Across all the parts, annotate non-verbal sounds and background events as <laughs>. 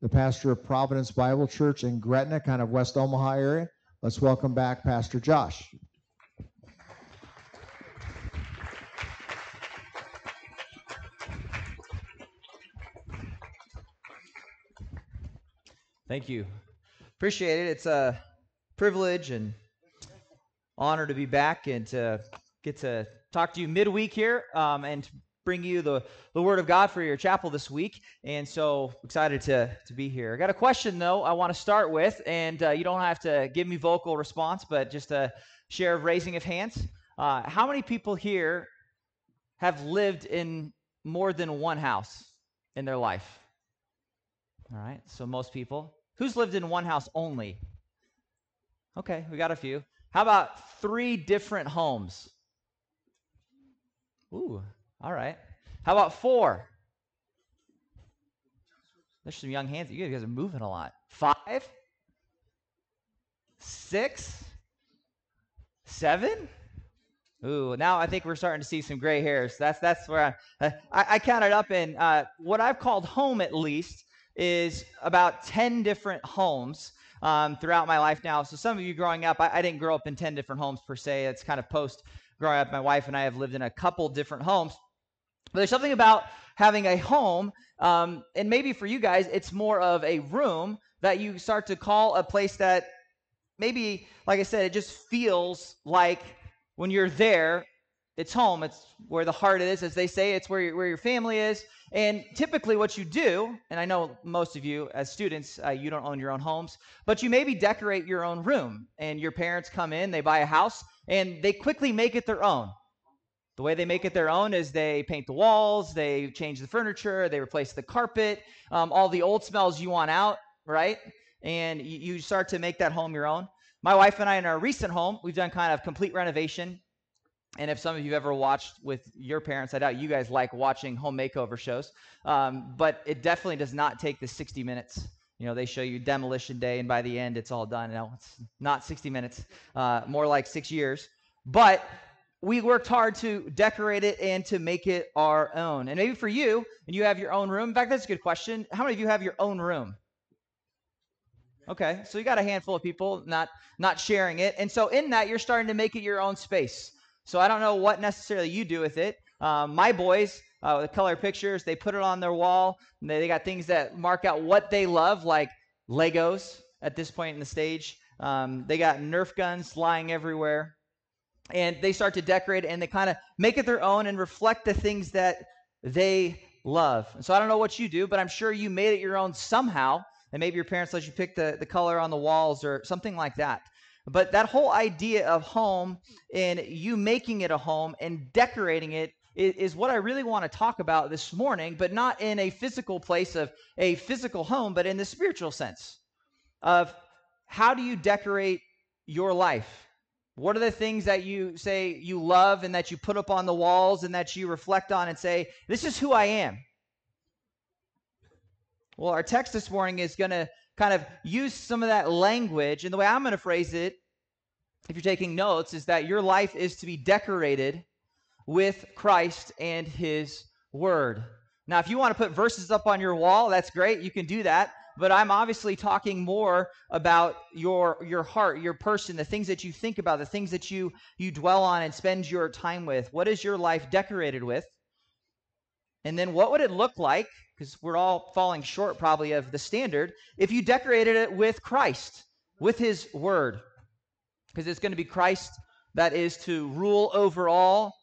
the pastor of Providence Bible Church in Gretna, kind of West Omaha area. Let's welcome back Pastor Josh. Thank you. Appreciate it. It's a privilege and honor to be back and to get to talk to you midweek here um, and bring you the, the Word of God for your chapel this week. And so excited to, to be here. I got a question, though, I want to start with. And uh, you don't have to give me vocal response, but just a share of raising of hands. Uh, how many people here have lived in more than one house in their life? All right, so most people. Who's lived in one house only? Okay, we got a few. How about three different homes? Ooh, all right. How about four? There's some young hands. You guys are moving a lot. Five? Six? Seven? Ooh, now I think we're starting to see some gray hairs. That's that's where I I, I counted up in uh, what I've called home at least is about 10 different homes um, throughout my life now. So some of you growing up, I, I, didn't grow up in 10 different homes per se. It's kind of post growing up. My wife and I have lived in a couple different homes. But there's something about having a home, um, and maybe for you guys, it's more of a room that you start to call a place that maybe, like I said, it just feels like when you're there, it's home. It's where the heart is, as they say. It's where where your family is. And typically, what you do, and I know most of you as students, uh, you don't own your own homes, but you maybe decorate your own room. And your parents come in, they buy a house, and they quickly make it their own. The way they make it their own is they paint the walls, they change the furniture, they replace the carpet, um, all the old smells you want out, right? And you, you start to make that home your own. My wife and I, in our recent home, we've done kind of complete renovation and if some of you ever watched with your parents, I doubt you guys like watching home makeover shows. Um, but it definitely does not take the 60 minutes. You know, they show you demolition day, and by the end, it's all done. No, it's not 60 minutes, uh, more like six years. But we worked hard to decorate it and to make it our own. And maybe for you, and you have your own room. In fact, that's a good question. How many of you have your own room? Okay, so you got a handful of people not not sharing it, and so in that, you're starting to make it your own space. So I don't know what necessarily you do with it. Um, my boys, uh, the color pictures, they put it on their wall. They, they, got things that mark out what they love, like Legos at this point in the stage. Um, they got Nerf guns lying everywhere. And they start to decorate and they kind of make it their own and reflect the things that they love. And so I don't know what you do, but I'm sure you made it your own somehow. And maybe your parents let you pick the, the color on the walls or something like that. But that whole idea of home and you making it a home and decorating it is, what I really want to talk about this morning, but not in a physical place of a physical home, but in the spiritual sense of how do you decorate your life? What are the things that you say you love and that you put up on the walls and that you reflect on and say, this is who I am? Well, our text this morning is going to kind of use some of that language. And the way I'm going to phrase it, if you're taking notes, is that your life is to be decorated with Christ and His Word. Now, if you want to put verses up on your wall, that's great. You can do that. But I'm obviously talking more about your your heart, your person, the things that you think about, the things that you you dwell on and spend your time with. What is your life decorated with? And then what would it look like because we're all falling short probably of the standard, if you decorated it with Christ, with his word. Because it's going to be Christ that is to rule over all,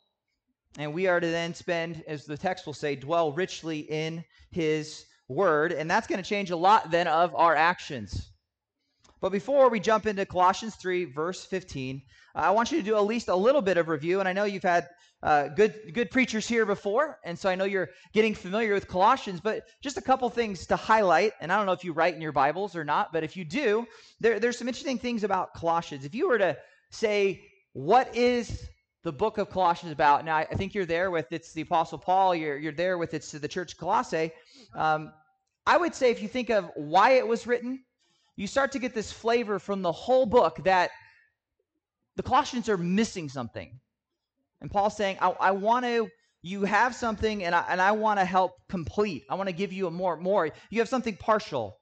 and we are to then spend, as the text will say, dwell richly in his word. And that's going to change a lot then of our actions. But before we jump into Colossians 3, verse 15, I want you to do at least a little bit of review. And I know you've had uh, good good preachers here before, and so I know you're getting familiar with Colossians. But just a couple things to highlight, and I don't know if you write in your Bibles or not, but if you do, there, there's some interesting things about Colossians. If you were to say, what is the book of Colossians about? Now, I think you're there with it's the Apostle Paul. You're you're there with it's the Church Colossae. Um, I would say if you think of why it was written, you start to get this flavor from the whole book that the Colossians are missing something. And Paul's saying, I, I want to, you have something and I, and I want to help complete. I want to give you a more, more. You have something partial.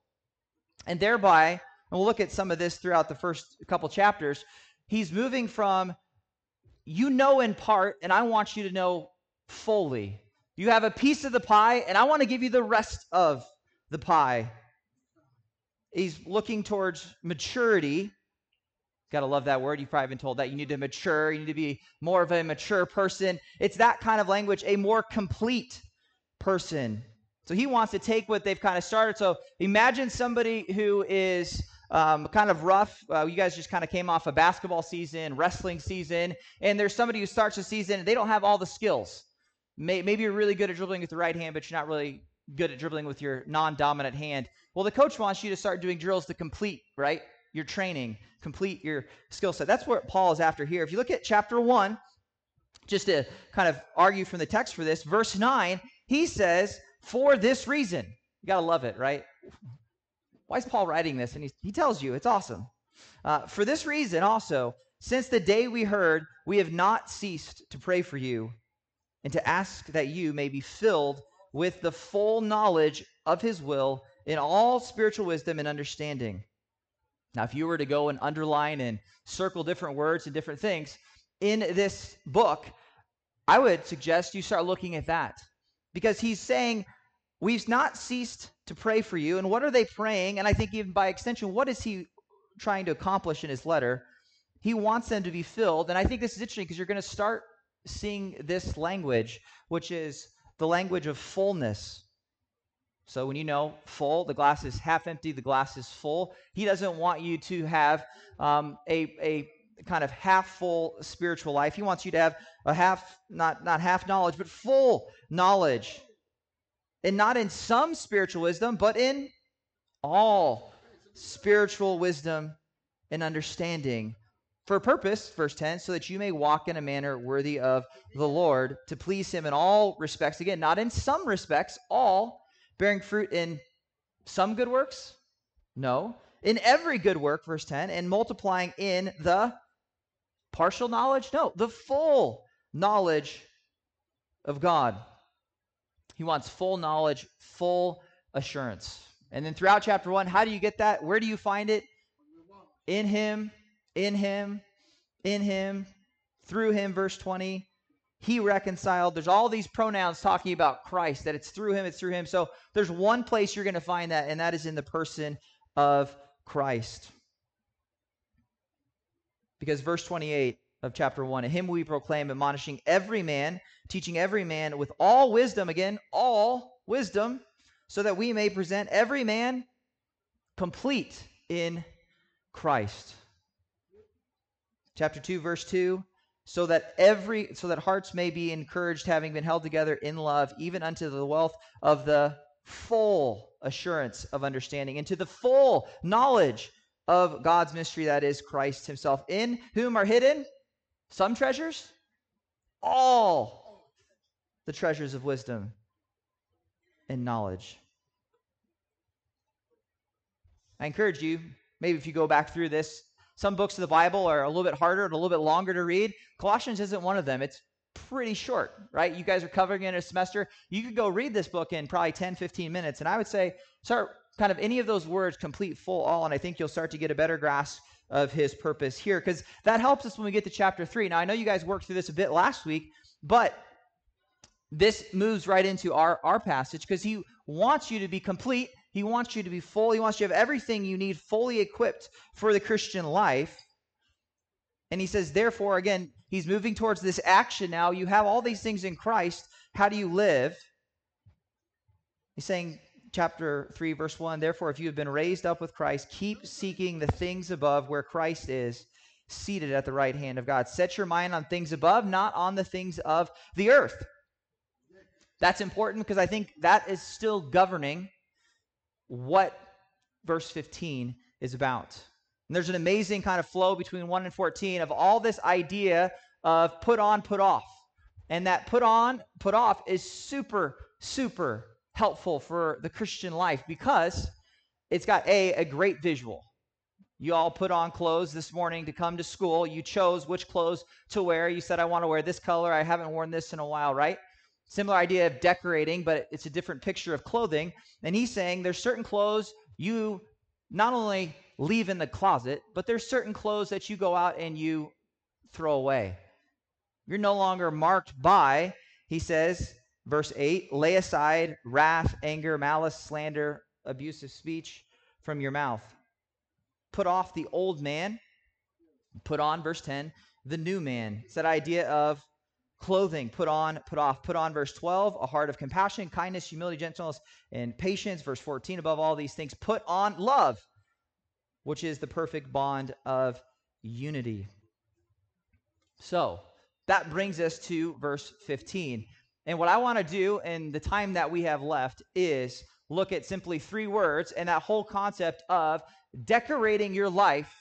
And thereby, and we'll look at some of this throughout the first couple chapters, he's moving from you know in part, and I want you to know fully. You have a piece of the pie, and I want to give you the rest of the pie. He's looking towards maturity. Gotta love that word. You've probably been told that. You need to mature. You need to be more of a mature person. It's that kind of language, a more complete person. So he wants to take what they've kind of started. So imagine somebody who is um, kind of rough. Uh, you guys just kind of came off a basketball season, wrestling season, and there's somebody who starts the season and they don't have all the skills. May, maybe you're really good at dribbling with the right hand, but you're not really good at dribbling with your non-dominant hand. Well, the coach wants you to start doing drills to complete, right? Your training, complete your skill set. That's what Paul is after here. If you look at chapter 1, just to kind of argue from the text for this, verse 9, he says, For this reason. You got to love it, right? Why is Paul writing this? And he, he tells you, it's awesome. Uh, for this reason also, since the day we heard, we have not ceased to pray for you and to ask that you may be filled with the full knowledge of his will in all spiritual wisdom and understanding. Now, if you were to go and underline and circle different words and different things in this book, I would suggest you start looking at that because he's saying, We've not ceased to pray for you. And what are they praying? And I think, even by extension, what is he trying to accomplish in his letter? He wants them to be filled. And I think this is interesting because you're going to start seeing this language, which is the language of fullness. So when you know full, the glass is half empty, the glass is full. He doesn't want you to have um, a, a kind of half full spiritual life. He wants you to have a half, not, not half knowledge, but full knowledge. And not in some spiritual wisdom, but in all spiritual wisdom and understanding for a purpose, verse 10, so that you may walk in a manner worthy of the Lord, to please him in all respects. Again, not in some respects, all, bearing fruit in some good works? No. In every good work, verse 10, and multiplying in the partial knowledge? No, the full knowledge of God. He wants full knowledge, full assurance. And then throughout chapter 1, how do you get that? Where do you find it? In him in him, in him, through him, verse 20. He reconciled. There's all these pronouns talking about Christ, that it's through him, it's through him. So there's one place you're going to find that, and that is in the person of Christ. Because verse 28 of chapter 1, him we proclaim, admonishing every man, teaching every man with all wisdom, again, all wisdom, so that we may present every man complete in Christ chapter 2 verse 2 so that every so that hearts may be encouraged having been held together in love even unto the wealth of the full assurance of understanding and to the full knowledge of God's mystery that is Christ himself in whom are hidden some treasures? All the treasures of wisdom and knowledge. I encourage you maybe if you go back through this some books of the Bible are a little bit harder and a little bit longer to read. Colossians isn't one of them. It's pretty short, right? You guys are covering it in a semester. You could go read this book in probably 10, 15 minutes. And I would say start kind of any of those words, complete, full, all, and I think you'll start to get a better grasp of his purpose here because that helps us when we get to chapter 3. Now, I know you guys worked through this a bit last week, but this moves right into our, our passage because he wants you to be complete he wants you to be full. He wants you to have everything you need fully equipped for the Christian life. And he says, therefore, again, he's moving towards this action now. You have all these things in Christ. How do you live? He's saying, chapter 3, verse 1 Therefore, if you have been raised up with Christ, keep seeking the things above where Christ is, seated at the right hand of God. Set your mind on things above, not on the things of the earth. That's important because I think that is still governing what verse 15 is about. And there's an amazing kind of flow between 1 and 14 of all this idea of put on, put off. And that put on, put off is super, super helpful for the Christian life because it's got a, a great visual. You all put on clothes this morning to come to school. You chose which clothes to wear. You said, I want to wear this color. I haven't worn this in a while, right? Similar idea of decorating, but it's a different picture of clothing. And he's saying there's certain clothes you not only leave in the closet, but there's certain clothes that you go out and you throw away. You're no longer marked by, he says, verse 8, lay aside wrath, anger, malice, slander, abusive speech from your mouth. Put off the old man, put on, verse 10, the new man. It's that idea of clothing, put on, put off. Put on, verse 12, a heart of compassion, kindness, humility, gentleness, and patience. Verse 14, above all these things, put on love, which is the perfect bond of unity. So, that brings us to verse 15. And what I want to do in the time that we have left is look at simply three words and that whole concept of decorating your life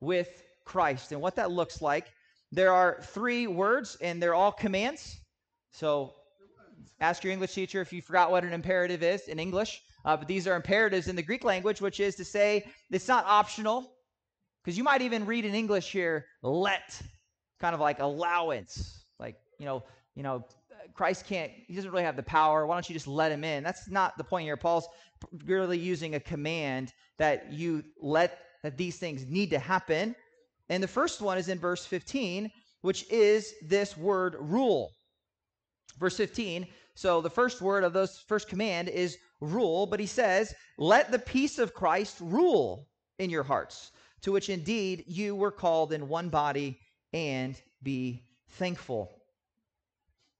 with Christ and what that looks like. There are three words and they're all commands. So ask your English teacher if you forgot what an imperative is in English. Uh, but these are imperatives in the Greek language, which is to say it's not optional. Because you might even read in English here, let, kind of like allowance. Like, you know, you know, Christ can't, he doesn't really have the power. Why don't you just let him in? That's not the point here. Paul's really using a command that you let, that these things need to happen. And the first one is in verse 15, which is this word rule. Verse 15. So the first word of those first command is rule, but he says, Let the peace of Christ rule in your hearts, to which indeed you were called in one body, and be thankful.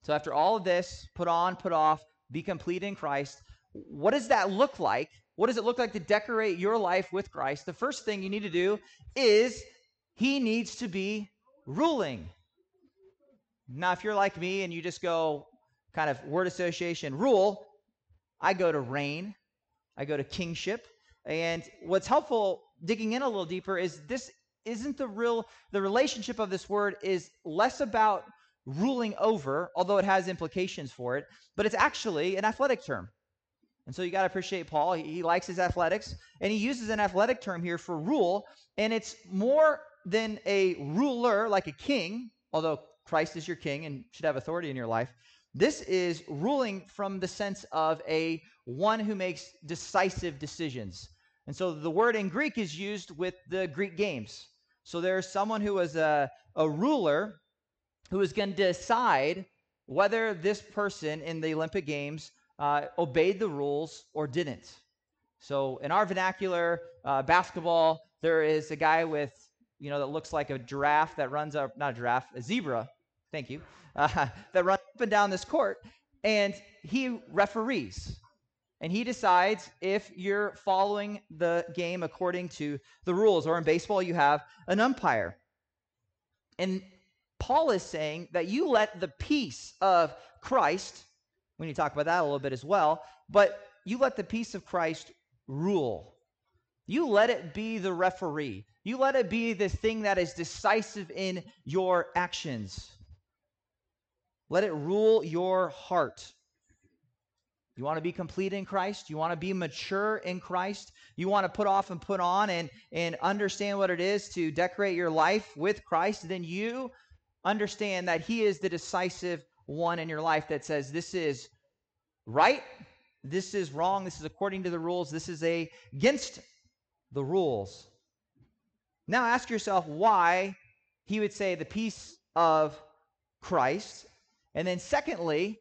So after all of this, put on, put off, be complete in Christ, what does that look like? What does it look like to decorate your life with Christ? The first thing you need to do is he needs to be ruling. Now, if you're like me and you just go kind of word association rule, I go to reign, I go to kingship. And what's helpful digging in a little deeper is this isn't the real, the relationship of this word is less about ruling over, although it has implications for it, but it's actually an athletic term. And so you got to appreciate Paul. He, he, likes his athletics, and he uses an athletic term here for rule, and it's more than a ruler like a king, although Christ is your king and should have authority in your life. This is ruling from the sense of a one who makes decisive decisions. And so the word in Greek is used with the Greek games. So there's someone who was a, a ruler who is going to decide whether this person in the Olympic Games uh, obeyed the rules or didn't. So in our vernacular, uh, basketball, there is a guy with you know, that looks like a giraffe that runs up, not a giraffe, a zebra, thank you, uh, <laughs> that runs up and down this court. And he referees. And he decides if you're following the game according to the rules. Or in baseball, you have an umpire. And Paul is saying that you let the peace of Christ, need to talk about that a little bit as well, but you let the peace of Christ rule. You let it be the referee. You let it be the thing that is decisive in your actions. Let it rule your heart. You want to be complete in Christ? You want to be mature in Christ? You want to put off and put on and, and understand what it is to decorate your life with Christ? Then you understand that He is the decisive one in your life that says, This is right, this is wrong, this is according to the rules, this is a, against the rules. Now ask yourself why he would say the peace of Christ. And then, secondly,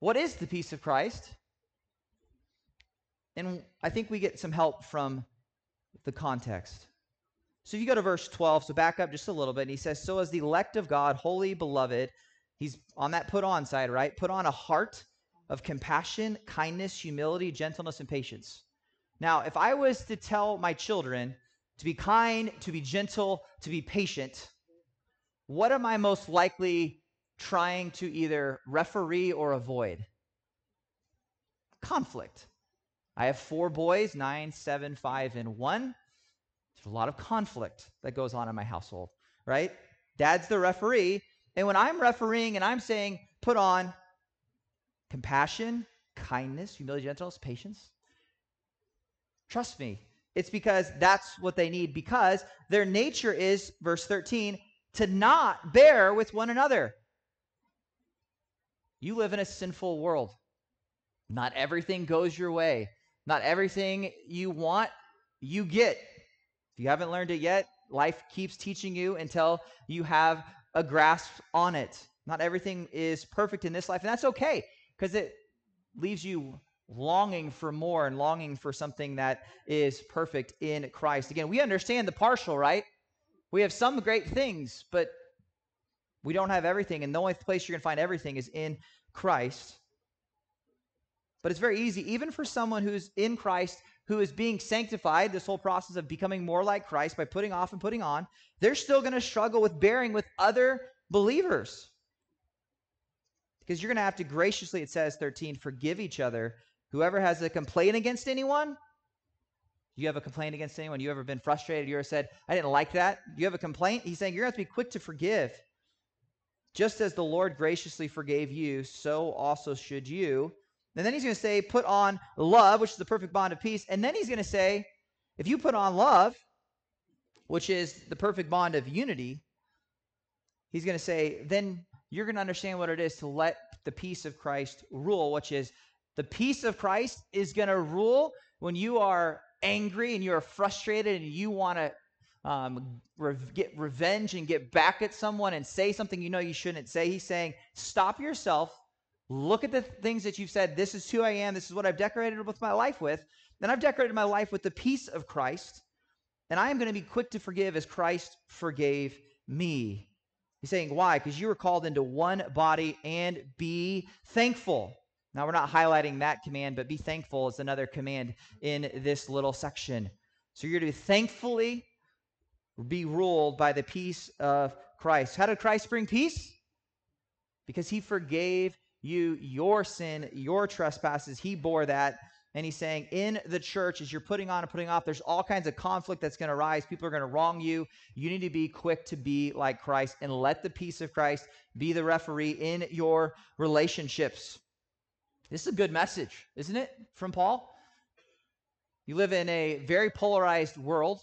what is the peace of Christ? And I think we get some help from the context. So if you go to verse 12, so back up just a little bit, and he says, So as the elect of God, holy beloved, he's on that put on side, right? Put on a heart of compassion, kindness, humility, gentleness, and patience. Now, if I was to tell my children to be kind, to be gentle, to be patient, what am I most likely trying to either referee or avoid? Conflict. I have four boys nine, seven, five, and one. There's a lot of conflict that goes on in my household, right? Dad's the referee. And when I'm refereeing and I'm saying, put on compassion, kindness, humility, gentleness, patience, Trust me, it's because that's what they need, because their nature is, verse 13, to not bear with one another. You live in a sinful world. Not everything goes your way. Not everything you want you get. If you haven't learned it yet, life keeps teaching you until you have a grasp on it. Not everything is perfect in this life, and that's okay because it leaves you longing for more and longing for something that is perfect in Christ. Again, we understand the partial, right? We have some great things, but we don't have everything, and the only place you're going to find everything is in Christ. But it's very easy, even for someone who's in Christ, who is being sanctified, this whole process of becoming more like Christ by putting off and putting on, they're still going to struggle with bearing with other believers. Because you're going to have to graciously, it says 13, forgive each other. Whoever has a complaint against anyone, you have a complaint against anyone? You ever been frustrated? You ever said, I didn't like that? You have a complaint? He's saying you're going to have to be quick to forgive. Just as the Lord graciously forgave you, so also should you. And then he's going to say, put on love, which is the perfect bond of peace. And then he's going to say, if you put on love, which is the perfect bond of unity, he's going to say, then you're going to understand what it is to let the peace of Christ rule, which is the peace of Christ is going to rule when you are angry and you're frustrated and you want to um, re- get revenge and get back at someone and say something you know you shouldn't say. He's saying, stop yourself, look at the things that you've said. This is who I am. This is what I've decorated with my life with. Then I've decorated my life with the peace of Christ. And I am going to be quick to forgive as Christ forgave me. He's saying, why? Because you were called into one body and be thankful. Now, we're not highlighting that command, but be thankful is another command in this little section. So you're to thankfully be ruled by the peace of Christ. How did Christ bring peace? Because he forgave you your sin, your trespasses. He bore that. And he's saying, in the church, as you're putting on and putting off, there's all kinds of conflict that's going to rise. People are going to wrong you. You need to be quick to be like Christ and let the peace of Christ be the referee in your relationships. This is a good message, isn't it, from Paul? You live in a very polarized world.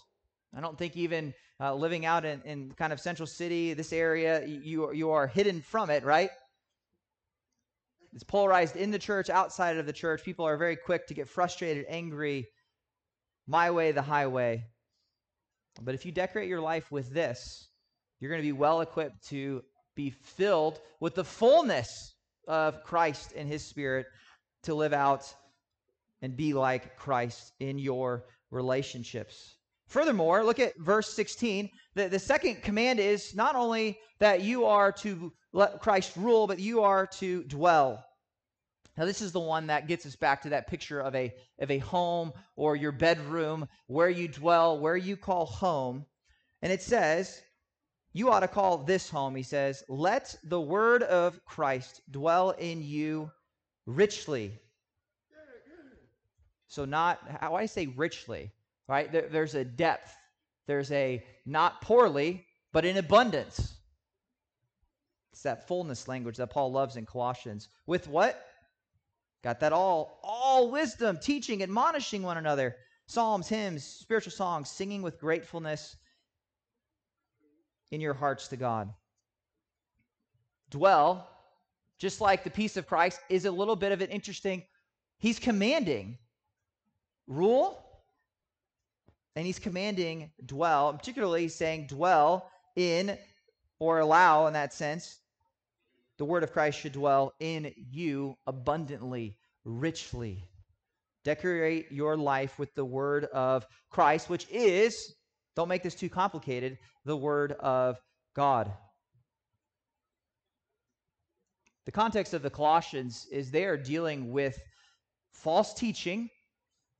I don't think even uh, living out in, in kind of Central City, this area, you, you are hidden from it, right? It's polarized in the church, outside of the church. People are very quick to get frustrated, angry, my way, the highway. But if you decorate your life with this, you're going to be well equipped to be filled with the fullness of Christ and his spirit to live out and be like Christ in your relationships. Furthermore, look at verse 16. The, the second command is not only that you are to let Christ rule, but you are to dwell. Now, this is the one that gets us back to that picture of a, of a home or your bedroom, where you dwell, where you call home. And it says, you ought to call this home, he says, let the word of Christ dwell in you richly. So, not, how I say richly, right? There, there's a depth, there's a not poorly, but in abundance. It's that fullness language that Paul loves in Colossians. With what? Got that all, all wisdom, teaching, admonishing one another, psalms, hymns, spiritual songs, singing with gratefulness in your hearts to God. Dwell, just like the peace of Christ, is a little bit of an interesting, he's commanding rule and he's commanding dwell. Particularly, saying dwell in or allow in that sense. The word of Christ should dwell in you abundantly, richly. Decorate your life with the word of Christ, which is, don't make this too complicated, the word of God. The context of the Colossians is they are dealing with false teaching.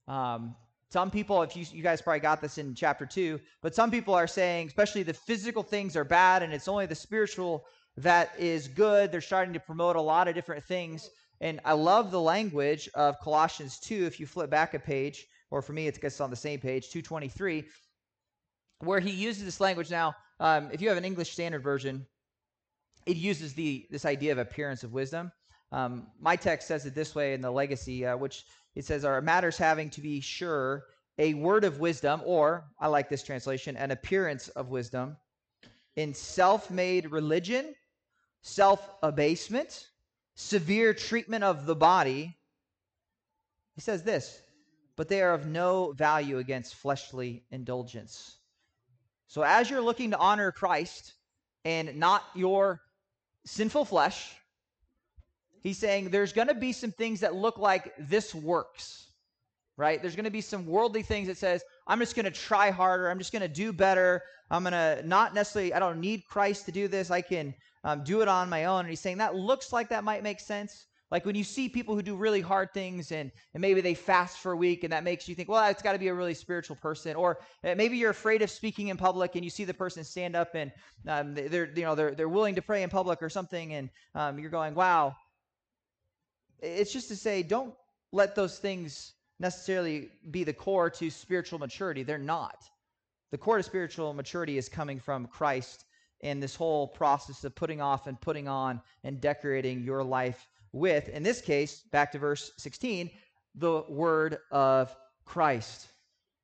Um, some people, if you, you guys probably got this in chapter two, but some people are saying, especially the physical things are bad and it's only the spiritual that is good. They're starting to promote a lot of different things. And I love the language of Colossians 2. If you flip back a page, or for me, it's, it's on the same page, 223, where he uses this language. Now, um, if you have an English Standard Version, it uses the this idea of appearance of wisdom. Um, my text says it this way in the Legacy, uh, which it says, are matters having to be sure a word of wisdom, or I like this translation, an appearance of wisdom, in self made religion, self abasement, severe treatment of the body. He says this but they are of no value against fleshly indulgence. So, as you're looking to honor Christ and not your sinful flesh, he's saying there's going to be some things that look like this works, right? There's going to be some worldly things that says, I'm just going to try harder. I'm just going to do better. I'm going to not necessarily, I don't need Christ to do this. I can um, do it on my own. And he's saying that looks like that might make sense. Like when you see people who do really hard things and, and maybe they fast for a week and that makes you think, well, it's got to be a really spiritual person. Or uh, maybe you're afraid of speaking in public and you see the person stand up and um, they're, you know, they're, they're willing to pray in public or something. And um, you're going, wow. It's just to say, don't let those things necessarily be the core to spiritual maturity. They're not. The core to spiritual maturity is coming from Christ and this whole process of putting off and putting on and decorating your life with, in this case, back to verse 16, the word of Christ.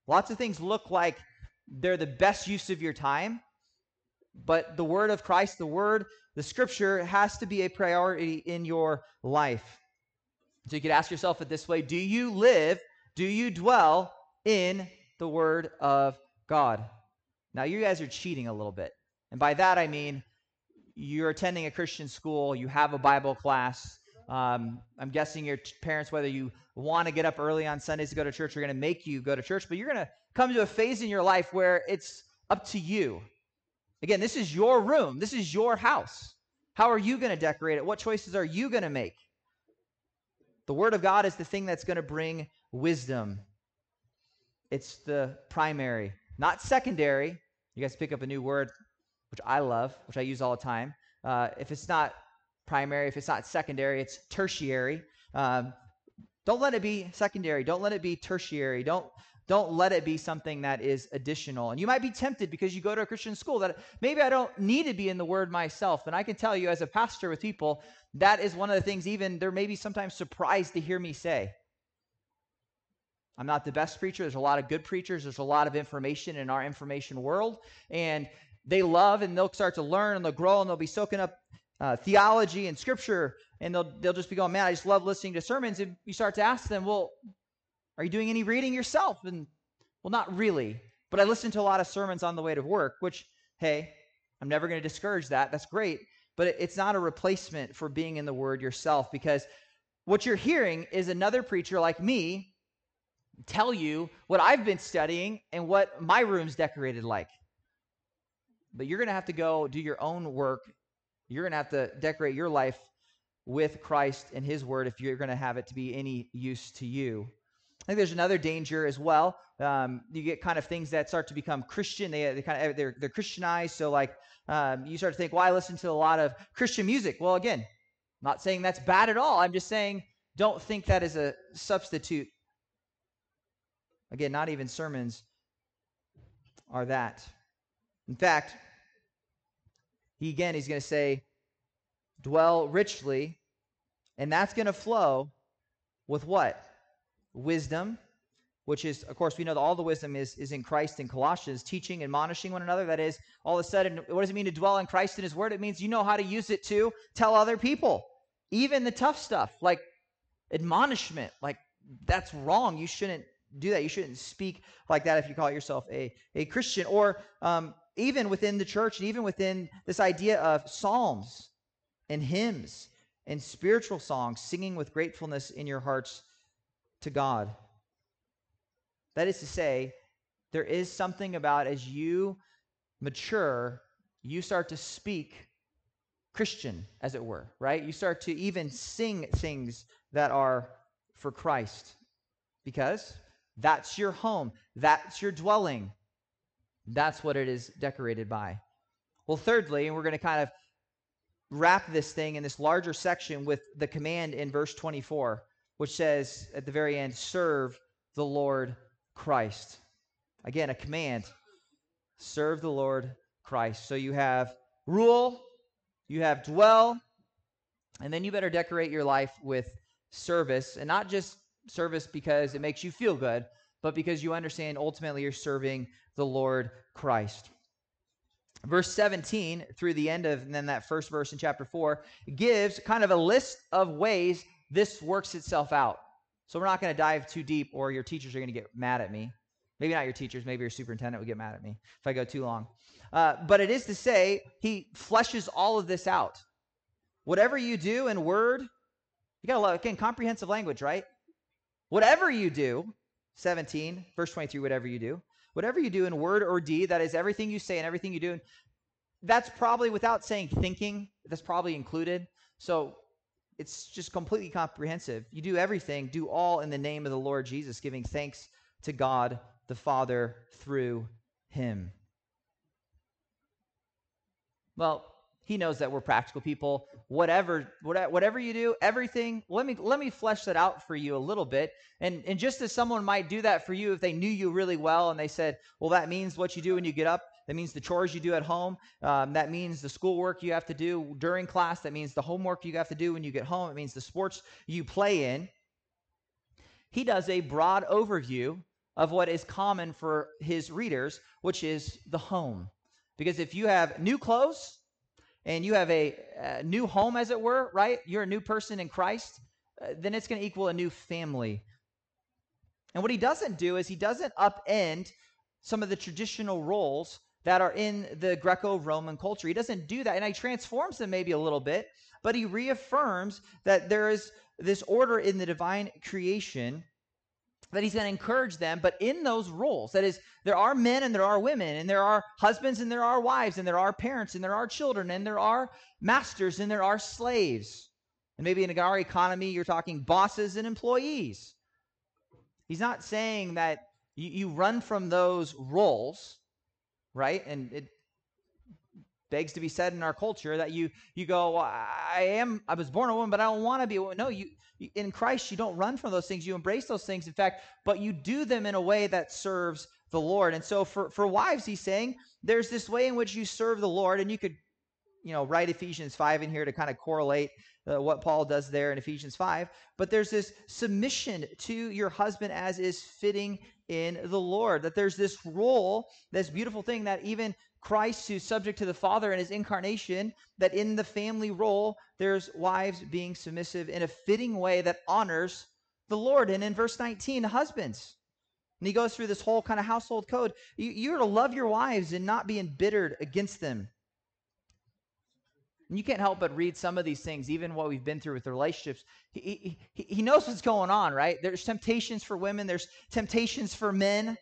Lots of things look like they're the best use of your time, but the word of Christ, the word, the scripture has to be a priority in your life. So you could ask yourself it this way Do you live, do you dwell in the word of God? Now, you guys are cheating a little bit. And by that, I mean you're attending a Christian school, you have a Bible class, um, I'm guessing your t- parents, whether you want to get up early on Sundays to go to church, are going to make you go to church, but you're going to come to a phase in your life where it's up to you. Again, this is your room, this is your house. How are you going to decorate it? What choices are you going to make? The Word of God is the thing that's going to bring wisdom. It's the primary, not secondary. You guys pick up a new word, which I love, which I use all the time. Uh, if it's not primary. If it's not secondary, it's tertiary. Um, don't let it be secondary. Don't let it be tertiary. Don't don't let it be something that is additional. And you might be tempted because you go to a Christian school that maybe I don't need to be in the Word myself. And I can tell you, as a pastor with people, that is one of the things. Even they're maybe sometimes surprised to hear me say. I'm not the best preacher. There's a lot of good preachers. There's a lot of information in our information world. And they love and they'll start to learn and they'll grow and they'll be soaking up uh, theology and scripture, and they'll they'll just be going, man, I just love listening to sermons. And you start to ask them, well, are you doing any reading yourself? And well, not really, but I listen to a lot of sermons on the way to work. Which, hey, I'm never going to discourage that. That's great, but it's not a replacement for being in the Word yourself because what you're hearing is another preacher like me tell you what I've been studying and what my room's decorated like. But you're going to have to go do your own work you're going to have to decorate your life with Christ and His Word if you're going to have it to be any use to you. I think there's another danger as well. Um, you get kind of things that start to become Christian. They, they kind of they're, they're Christianized. So like um, you start to think, well, I listen to a lot of Christian music. Well, again, I'm not saying that's bad at all. I'm just saying don't think that is a substitute. Again, not even sermons are that. In fact, he again, he's going to say, dwell richly, and that's going to flow with what? Wisdom, which is, of course, we know that all the wisdom is, is in Christ in Colossians, teaching, admonishing one another. That is, all of a sudden, what does it mean to dwell in Christ and His Word? It means you know how to use it to tell other people, even the tough stuff, like admonishment. Like, that's wrong. You shouldn't do that. You shouldn't speak like that if you call yourself a, a Christian. Or um, even within the church and even within this idea of psalms and hymns and spiritual songs, singing with gratefulness in your hearts to God. That is to say, there is something about as you mature, you start to speak Christian, as it were, right? You start to even sing things that are for Christ because that's your home, that's your dwelling. That's what it is decorated by. Well, thirdly, and we're going to kind of wrap this thing in this larger section with the command in verse 24, which says at the very end, serve the Lord Christ. Again, a command serve the Lord Christ. So you have rule, you have dwell, and then you better decorate your life with service, and not just service because it makes you feel good, but because you understand ultimately you're serving the Lord Christ. Verse 17 through the end of and then that first verse in chapter 4 gives kind of a list of ways this works itself out. So we're not going to dive too deep, or your teachers are going to get mad at me. Maybe not your teachers, maybe your superintendent would get mad at me if I go too long. Uh, but it is to say, he fleshes all of this out. Whatever you do in word, you got to love, again, comprehensive language, right? Whatever you do, 17, verse 23, whatever you do, whatever you do in word or deed, that is everything you say and everything you do, that's probably without saying thinking, that's probably included. So it's just completely comprehensive. You do everything, do all in the name of the Lord Jesus, giving thanks to God the Father through him. Well, he knows that we're practical people. Whatever, whatever you do, everything. Let me let me flesh that out for you a little bit. And and just as someone might do that for you if they knew you really well and they said, well, that means what you do when you get up. That means the chores you do at home. Um, that means the schoolwork you have to do during class. That means the homework you have to do when you get home. It means the sports you play in. He does a broad overview of what is common for his readers, which is the home. Because if you have new clothes and you have a, a new home, as it were, right? You're a new person in Christ, uh, then it's going to equal a new family. And what he doesn't do is he doesn't upend some of the traditional roles that are in the Greco Roman culture. He doesn't do that. And he transforms them maybe a little bit, but he reaffirms that there is this order in the divine creation that he's going to encourage them, but in those roles. That is, there are men and there are women, and there are husbands and there are wives, and there are parents and there are children, and there are masters and there are slaves. And maybe in our economy, you're talking bosses and employees. He's not saying that you, you run from those roles, right? And it begs to be said in our culture that you you go, well, I am I was born a woman, but I don't want to be a woman. No, you in Christ you don't run from those things. You embrace those things. In fact, but you do them in a way that serves the Lord. And so for for wives, he's saying there's this way in which you serve the Lord, and you could you know write Ephesians five in here to kind of correlate uh, what Paul does there in Ephesians 5. But there's this submission to your husband as is fitting in the Lord. That there's this role, this beautiful thing that even Christ, who's subject to the Father in his incarnation, that in the family role, there's wives being submissive in a fitting way that honors the Lord. And in verse 19, husbands. And he goes through this whole kind of household code. You, you're to love your wives and not be embittered against them. And you can't help but read some of these things, even what we've been through with relationships. He, he, he knows what's going on, right? There's temptations for women, there's temptations for men.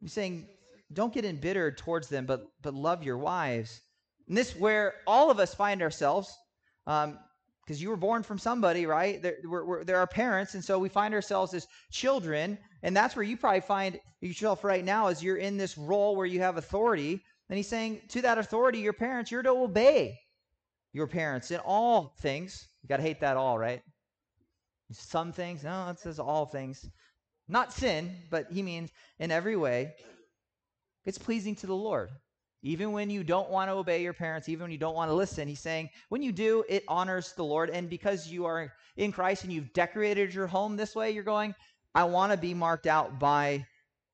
He's saying, don't get embittered towards them, but but love your wives. And this where all of us find ourselves, because um, you were born from somebody, right? There, we're, we're, there are parents, and so we find ourselves as children, and that's where you probably find yourself right now, as you're in this role where you have authority. And he's saying to that authority, your parents, you're to obey your parents in all things. You got to hate that all, right? Some things, no, it says all things. Not sin, but he means in every way. It's pleasing to the Lord. Even when you don't want to obey your parents, even when you don't want to listen, he's saying, when you do, it honors the Lord. And because you are in Christ and you've decorated your home this way, you're going, I want to be marked out by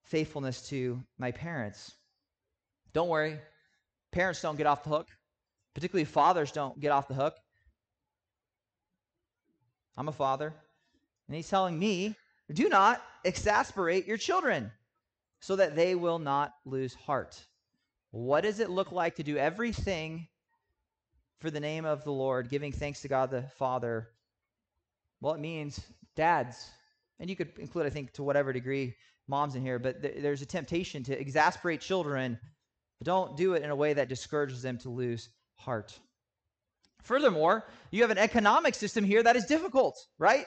faithfulness to my parents. Don't worry, parents don't get off the hook, particularly fathers don't get off the hook. I'm a father, and he's telling me, do not exasperate your children so that they will not lose heart. What does it look like to do everything for the name of the Lord, giving thanks to God the Father? Well, it means dads. And you could include, I think, to whatever degree moms in here, but th- there's a temptation to exasperate children, but don't do it in a way that discourages them to lose heart. Furthermore, you have an economic system here that is difficult, right?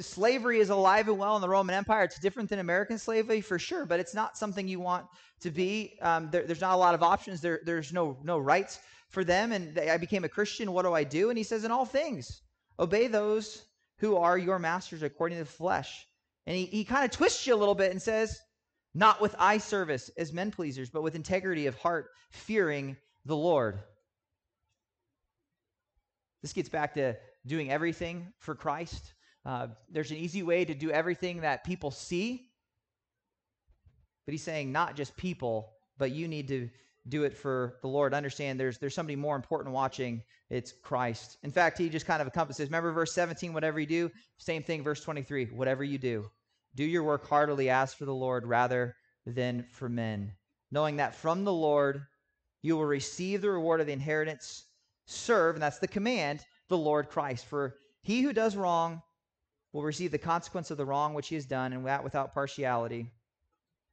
Slavery is alive and well in the Roman Empire. It's different than American slavery for sure, but it's not something you want to be. Um, there, there's not a lot of options. There, there's no no rights for them. And they, I became a Christian. What do I do? And he says, in all things, obey those who are your masters according to the flesh. And he, he kind of twists you a little bit and says, not with eye service as men pleasers, but with integrity of heart, fearing the Lord. This gets back to doing everything for Christ. Uh, there's an easy way to do everything that people see. But he's saying not just people, but you need to do it for the Lord. Understand there's there's somebody more important watching. It's Christ. In fact, he just kind of encompasses. Remember verse 17, whatever you do, same thing, verse 23, whatever you do, do your work heartily as for the Lord rather than for men, knowing that from the Lord you will receive the reward of the inheritance. Serve, and that's the command, the Lord Christ. For he who does wrong will receive the consequence of the wrong which he has done, and that without partiality.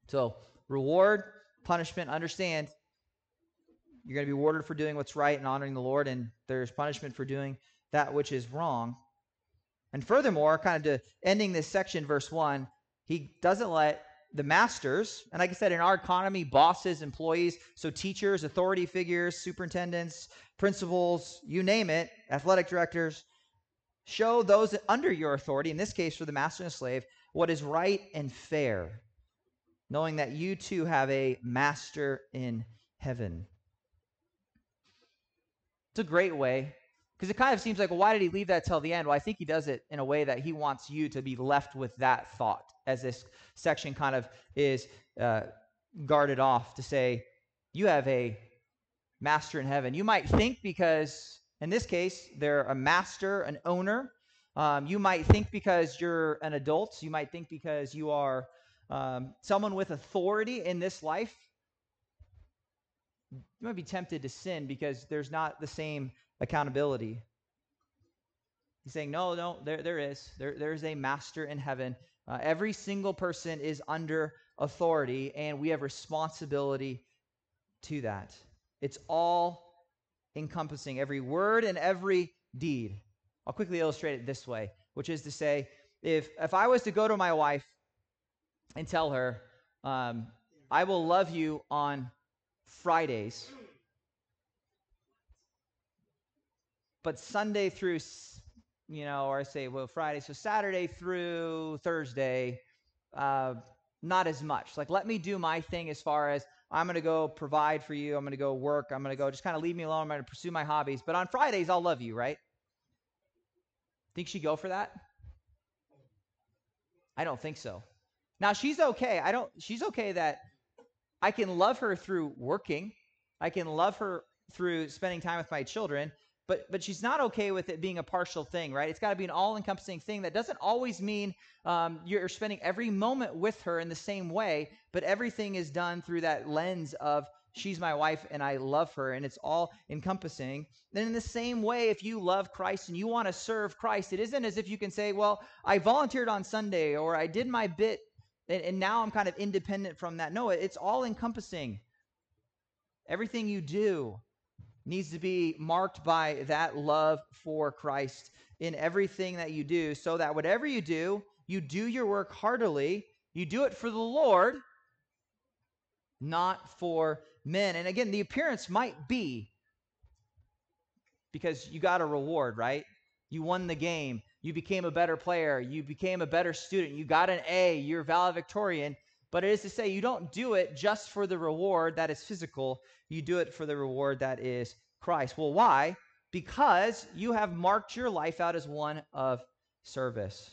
So, reward, punishment, understand you're going to be rewarded for doing what's right and honoring the Lord, and there's punishment for doing that which is wrong. And furthermore, kind of to ending this section, verse 1, he doesn't let the masters, and like I said, in our economy, bosses, employees, so teachers, authority figures, superintendents, principals, you name it, athletic directors, show those under your authority, in this case for the master and the slave, what is right and fair, knowing that you too have a master in heaven. It's a great way because it kind of seems like, well, why did he leave that till the end? Well, I think he does it in a way that he wants you to be left with that thought as this section kind of is uh, guarded off to say, you have a master in heaven. You might think because, in this case, they're a master, an owner. Um, you might think because you're an adult. You might think because you are um, someone with authority in this life you might be tempted to sin because there's not the same accountability. He's saying, no, no, there, there is. There, there's a master in heaven. Uh, every single person is under authority, and we have responsibility to that. It's all encompassing, every word and every deed. I'll quickly illustrate it this way, which is to say, if, if I was to go to my wife and tell her, um, I will love you on Fridays. But Sunday through, you know, or I say, well, Friday, so Saturday through Thursday, uh, not as much. Like, let me do my thing as far as I'm going to go provide for you. I'm going to go work. I'm going to go just kind of leave me alone. I'm going to pursue my hobbies. But on Fridays, I'll love you, right? Think she'd go for that? I don't think so. Now she's okay. I don't. She's okay that I can love her through working. I can love her through spending time with my children, but but she's not okay with it being a partial thing, right? It's got to be an all-encompassing thing. That doesn't always mean um, you're spending every moment with her in the same way, but everything is done through that lens of she's my wife and I love her, and it's all encompassing. Then, in the same way, if you love Christ and you want to serve Christ, it isn't as if you can say, Well, I volunteered on Sunday or I did my bit and, and now I'm kind of independent from that. No, it's all encompassing. Everything you do needs to be marked by that love for Christ in everything that you do, so that whatever you do, you do your work heartily. You do it for the Lord, not for men. And again, the appearance might be because you got a reward, right? You won the game. You became a better player. You became a better student. You got an A. You're valedictorian. But it is to say, you don't do it just for the reward that is physical. You do it for the reward that is Christ. Well, why? Because you have marked your life out as one of service.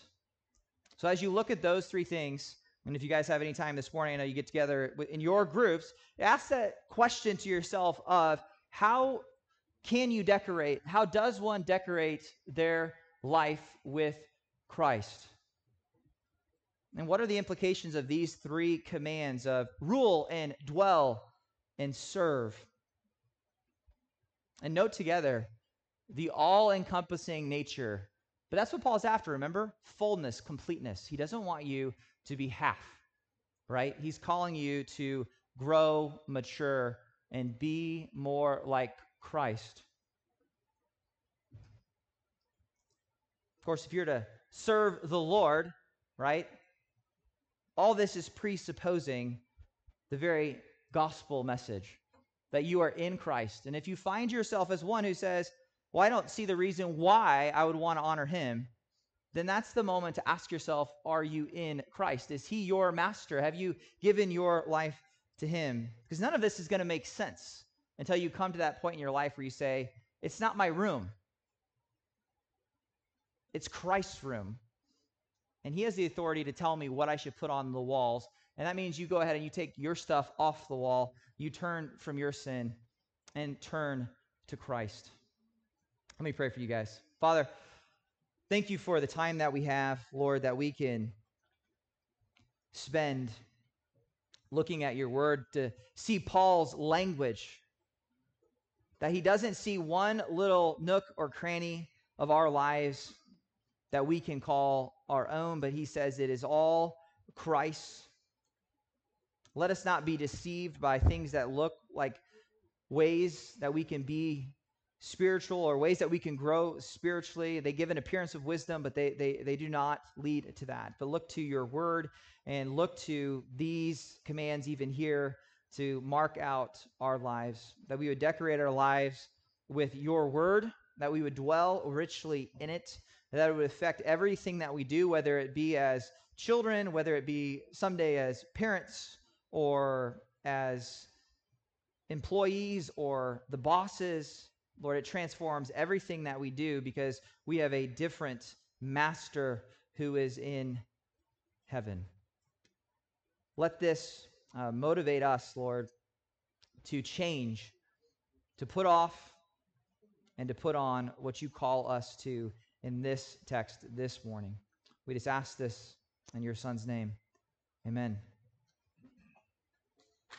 So as you look at those three things, and if you guys have any time this morning, I know you get together in your groups, ask that question to yourself of how can you decorate? How does one decorate their life with Christ. And what are the implications of these three commands of rule and dwell and serve? And note together the all encompassing nature. But that's what Paul's after, remember? Fullness, completeness. He doesn't want you to be half, right? He's calling you to grow, mature, and be more like Christ. Of course, if you're to serve the Lord, right, all this is presupposing the very gospel message that you are in Christ. And if you find yourself as one who says, Well, I don't see the reason why I would want to honor him, then that's the moment to ask yourself, Are you in Christ? Is he your master? Have you given your life to him? Because none of this is going to make sense until you come to that point in your life where you say, It's not my room. It's Christ's room. And he has the authority to tell me what I should put on the walls And that means you go ahead and you take your stuff off the wall, you turn from your sin and turn to Christ. Let me pray for you guys. Father, thank you for the time that we have, Lord, that we can spend looking at your word to see Paul's language. That he doesn't see one little nook or cranny of our lives that we can call our own, but he says it is all Christ. Let us not be deceived by things that look like ways that we can be spiritual or ways that we can grow spiritually. They give an appearance of wisdom, but they, they, they do not lead to that. But look to your word and look to these commands, even here, to mark out our lives, that we would decorate our lives with your word, that we would dwell richly in it, that it would affect everything that we do, whether it be as children, whether it be someday as parents or as employees or the bosses. Lord, it transforms everything that we do because we have a different master who is in heaven. Let this uh, motivate us, Lord, to change, to put off, and to put on what you call us to in this text this morning. We just ask this in your Son's name. Amen.